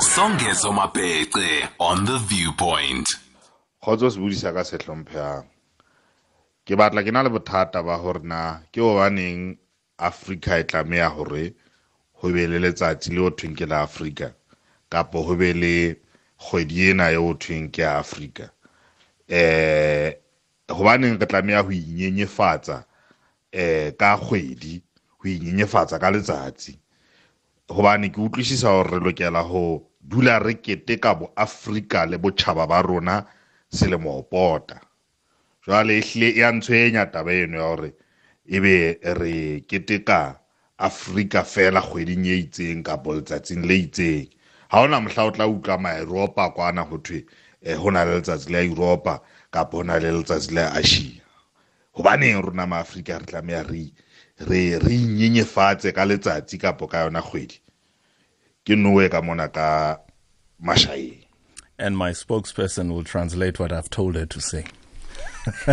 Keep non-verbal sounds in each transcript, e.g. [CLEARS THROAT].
songezo mabhece on the viewpoint. Kgotso se bodisa ka setlhomphehang ke batla ke na le bothata ba gore na ke gobaneng africa e tlameya gore go be le letsatsi le o thweng ke la africa kapo go be le kgwedi ena e o thweng ke africa um gobaneng re tlameya go inyenyefatsa um ka kgwedi go inyenyefatsa ka letsatsi gobane ke utlwisisa gore re lokela go dula re keteka boafrika le botšhaba ba rona selemo go pota. Jwale ehlile e a e taba eno ya gore ebe re keteka afrika fela kgweding e itseng kapo letsatsing le itseng. Ga ona mohla o tla utlwa maeropa kwana go thwe go na le letsatsi la europa kapo go na le letsatsi la asia. Gobaneng rona maaforika re tlameya re re re inyenyefatse ka letsatsi kapo ka yona kgwedi ke noe ka mona ka mashaeng and my spokesperson will translate what I've told her to say. [LAUGHS]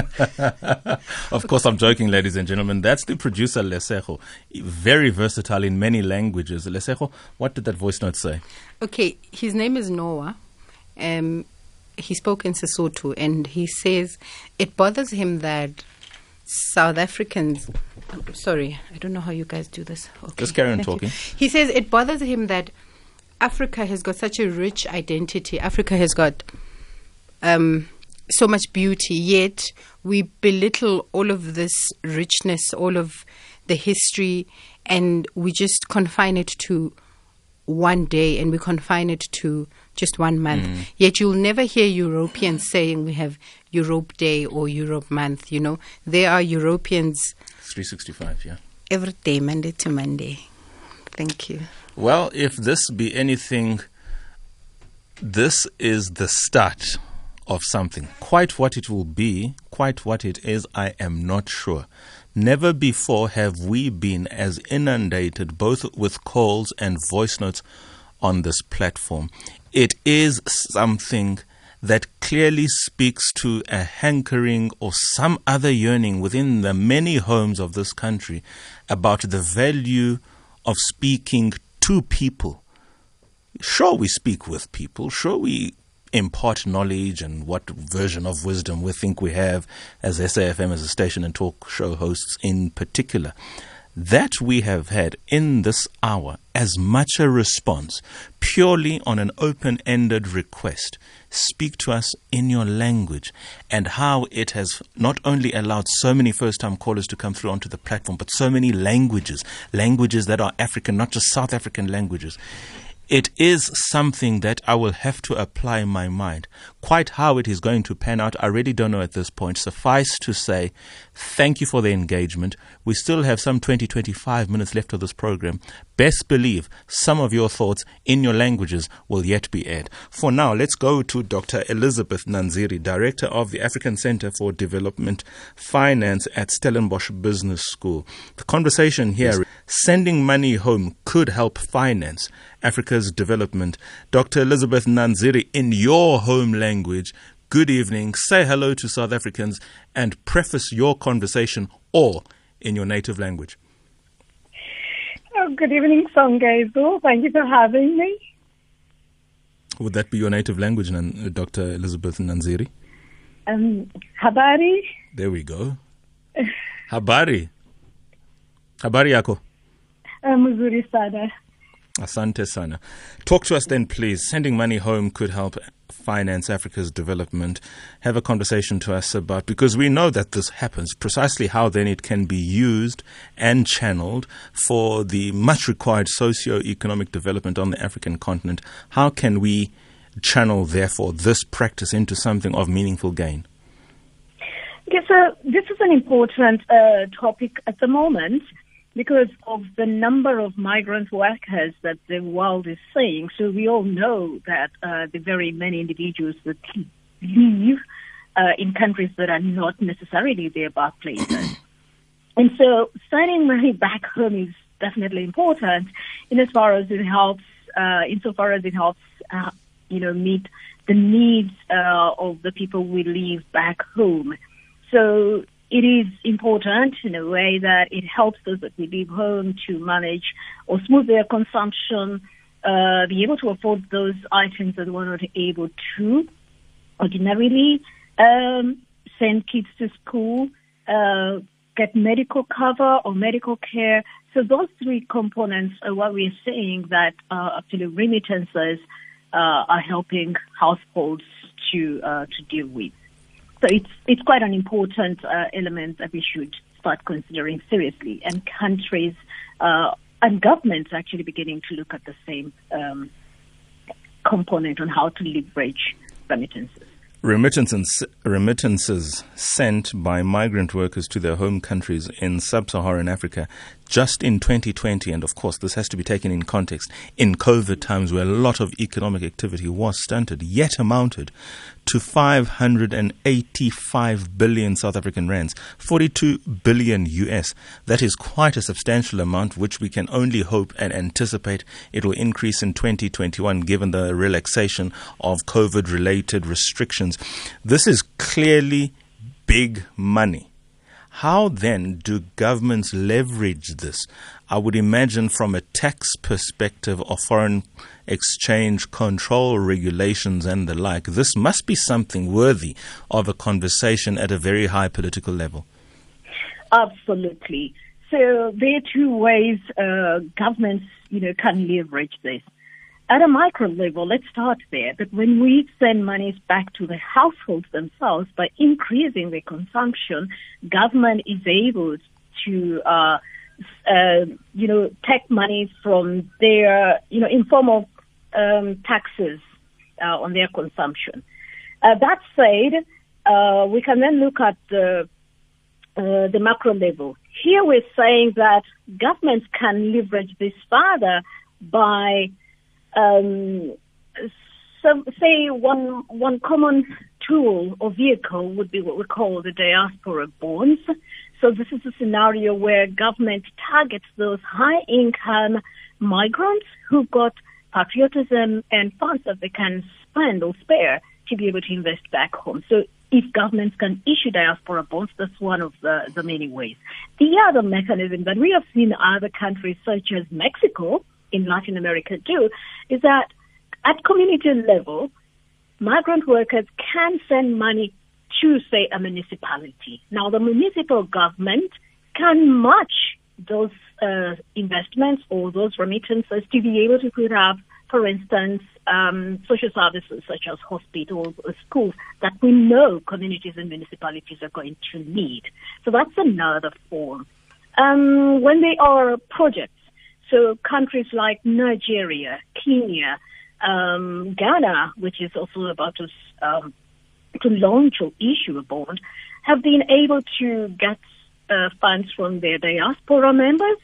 of course, I'm joking, ladies and gentlemen. That's the producer, Lesejo. Very versatile in many languages. Lesejo, what did that voice note say? Okay, his name is Noah. Um, he spoke in Sesotho, and he says it bothers him that South Africans. I'm sorry, I don't know how you guys do this. Okay, Just carry on thank you. talking. He says it bothers him that Africa has got such a rich identity. Africa has got um, so much beauty, yet we belittle all of this richness, all of the history, and we just confine it to one day and we confine it to just one month. Yet you'll never hear Europeans saying we have Europe Day or Europe Month. You know, there are Europeans 365, yeah. every day, Monday to Monday. Thank you. Well, if this be anything, this is the start of something. Quite what it will be, quite what it is, I am not sure. Never before have we been as inundated both with calls and voice notes on this platform. It is something that clearly speaks to a hankering or some other yearning within the many homes of this country about the value of speaking to people. Sure, we speak with people. Sure, we impart knowledge and what version of wisdom we think we have as SAFM as a station and talk show hosts in particular. That we have had in this hour as much a response purely on an open ended request. Speak to us in your language and how it has not only allowed so many first time callers to come through onto the platform, but so many languages, languages that are African, not just South African languages. It is something that I will have to apply in my mind. Quite how it is going to pan out, I really don't know at this point. Suffice to say, thank you for the engagement. We still have some 20, 25 minutes left of this program. Best believe some of your thoughts in your languages will yet be aired. For now, let's go to Dr. Elizabeth Nanziri, Director of the African Center for Development Finance at Stellenbosch Business School. The conversation here sending money home could help finance Africa's development. Dr. Elizabeth Nanziri, in your home language, good evening. Say hello to South Africans and preface your conversation all in your native language. Oh, good evening, Songezo. Thank you for having me. Would that be your native language, Dr. Elizabeth Nanziri? Um, habari. There we go. Habari. Habari yako. Uh, mzuri sana. Asante sana. Talk to us then, please. Sending money home could help finance Africa's development. Have a conversation to us about, because we know that this happens, precisely how then it can be used and channeled for the much required socio-economic development on the African continent. How can we channel, therefore, this practice into something of meaningful gain? Okay, so this is an important uh, topic at the moment because of the number of migrant workers that the world is seeing. So we all know that uh, the very many individuals that leave uh, in countries that are not necessarily their birthplaces. [CLEARS THROAT] and so sending money back home is definitely important in as far as it helps, uh, insofar as it helps, uh, you know, meet the needs uh, of the people we leave back home. So it is important in a way that it helps those that we leave home to manage or smooth their consumption uh, be able to afford those items that we're not able to ordinarily um, send kids to school, uh, get medical cover or medical care. So those three components are what we're saying that uh, actually remittances uh, are helping households to uh, to deal with. So it's it's quite an important uh, element that we should start considering seriously, and countries uh, and governments are actually beginning to look at the same um, component on how to leverage remittances. Remittances, remittances sent by migrant workers to their home countries in sub Saharan Africa just in 2020, and of course, this has to be taken in context, in COVID times where a lot of economic activity was stunted, yet amounted to 585 billion South African rands, 42 billion US. That is quite a substantial amount, which we can only hope and anticipate it will increase in 2021 given the relaxation of COVID related restrictions. This is clearly big money. How then do governments leverage this? I would imagine from a tax perspective or foreign exchange control regulations and the like, this must be something worthy of a conversation at a very high political level. Absolutely. So there are two ways uh, governments, you know, can leverage this at a micro level, let's start there, that when we send monies back to the households themselves by increasing their consumption, government is able to, uh, uh, you know, take money from their, you know, in form of um, taxes uh, on their consumption. Uh, that said, uh, we can then look at the, uh, the macro level. Here we're saying that governments can leverage this further by um, so say one one common tool or vehicle would be what we call the diaspora bonds. So this is a scenario where government targets those high income migrants who've got patriotism and funds that they can spend or spare to be able to invest back home. So if governments can issue diaspora bonds, that's one of the, the many ways. The other mechanism that we have seen other countries such as Mexico in Latin America do, is that at community level, migrant workers can send money to, say, a municipality. Now, the municipal government can match those uh, investments or those remittances to be able to put up, for instance, um, social services such as hospitals or schools that we know communities and municipalities are going to need. So that's another form. Um, when they are projects, so countries like Nigeria, Kenya, um, Ghana, which is also about to, um, to launch or issue a bond, have been able to get uh, funds from their diaspora members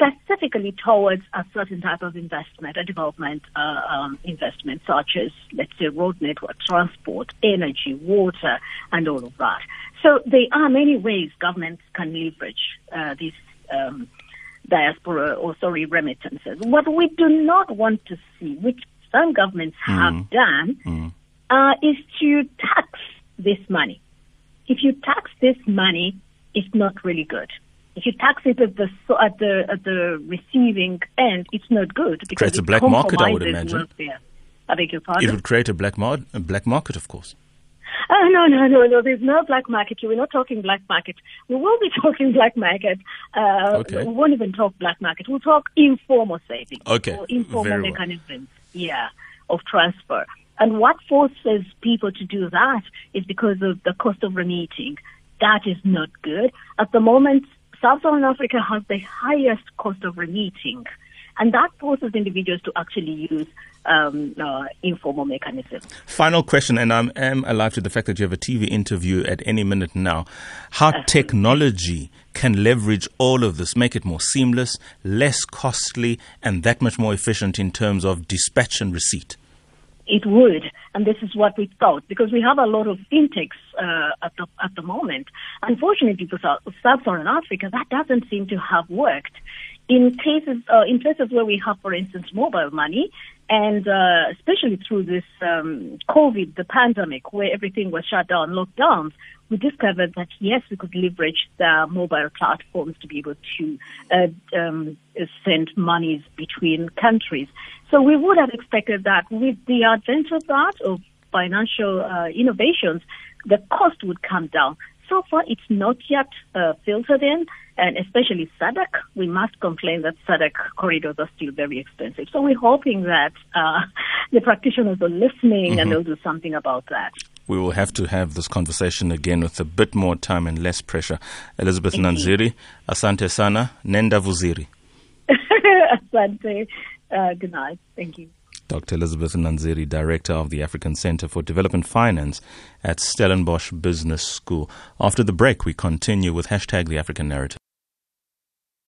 specifically towards a certain type of investment, a development uh, um, investment, such as, let's say, road network, transport, energy, water, and all of that. So there are many ways governments can leverage uh, these um, diaspora or sorry remittances. What we do not want to see, which some governments have mm. done, mm. Uh, is to tax this money. If you tax this money, it's not really good. If you tax it at the at the at the receiving end, it's not good because creates a black market. I would imagine. I beg your pardon. It would create a black, mar- a black market, of course. Oh, no, no, no, no. There's no black market. We're not talking black market. We will be [LAUGHS] talking black market. Uh, okay. We won't even talk black market. We'll talk informal savings. Okay. Or informal Very mechanisms. Well. Yeah, of transfer. And what forces people to do that is because of the cost of remitting. That is not good. At the moment, Sub-Saharan Africa has the highest cost of remitting. And that forces individuals to actually use um, uh, informal mechanisms. Final question, and I am alive to the fact that you have a TV interview at any minute now. How technology can leverage all of this, make it more seamless, less costly, and that much more efficient in terms of dispatch and receipt? It would, and this is what we thought, because we have a lot of fintechs uh, at the at the moment. Unfortunately, for Sub-Saharan Africa, that doesn't seem to have worked. In cases, uh, in places where we have, for instance, mobile money, and uh, especially through this um, COVID, the pandemic, where everything was shut down, lockdowns, we discovered that yes, we could leverage the mobile platforms to be able to uh, um, send monies between countries. So we would have expected that with the advent of that, of financial uh, innovations, the cost would come down. So far, it's not yet uh, filtered in, and especially SADC, we must complain that SADC corridors are still very expensive. So we're hoping that uh, [LAUGHS] the practitioners are listening mm-hmm. and they'll do something about that we will have to have this conversation again with a bit more time and less pressure. Elizabeth Nanziri, asante sana, nenda vuziri. [LAUGHS] asante. Uh, good night. Thank you. Dr. Elizabeth Nanziri, Director of the African Center for Development Finance at Stellenbosch Business School. After the break, we continue with hashtag the African Narrative.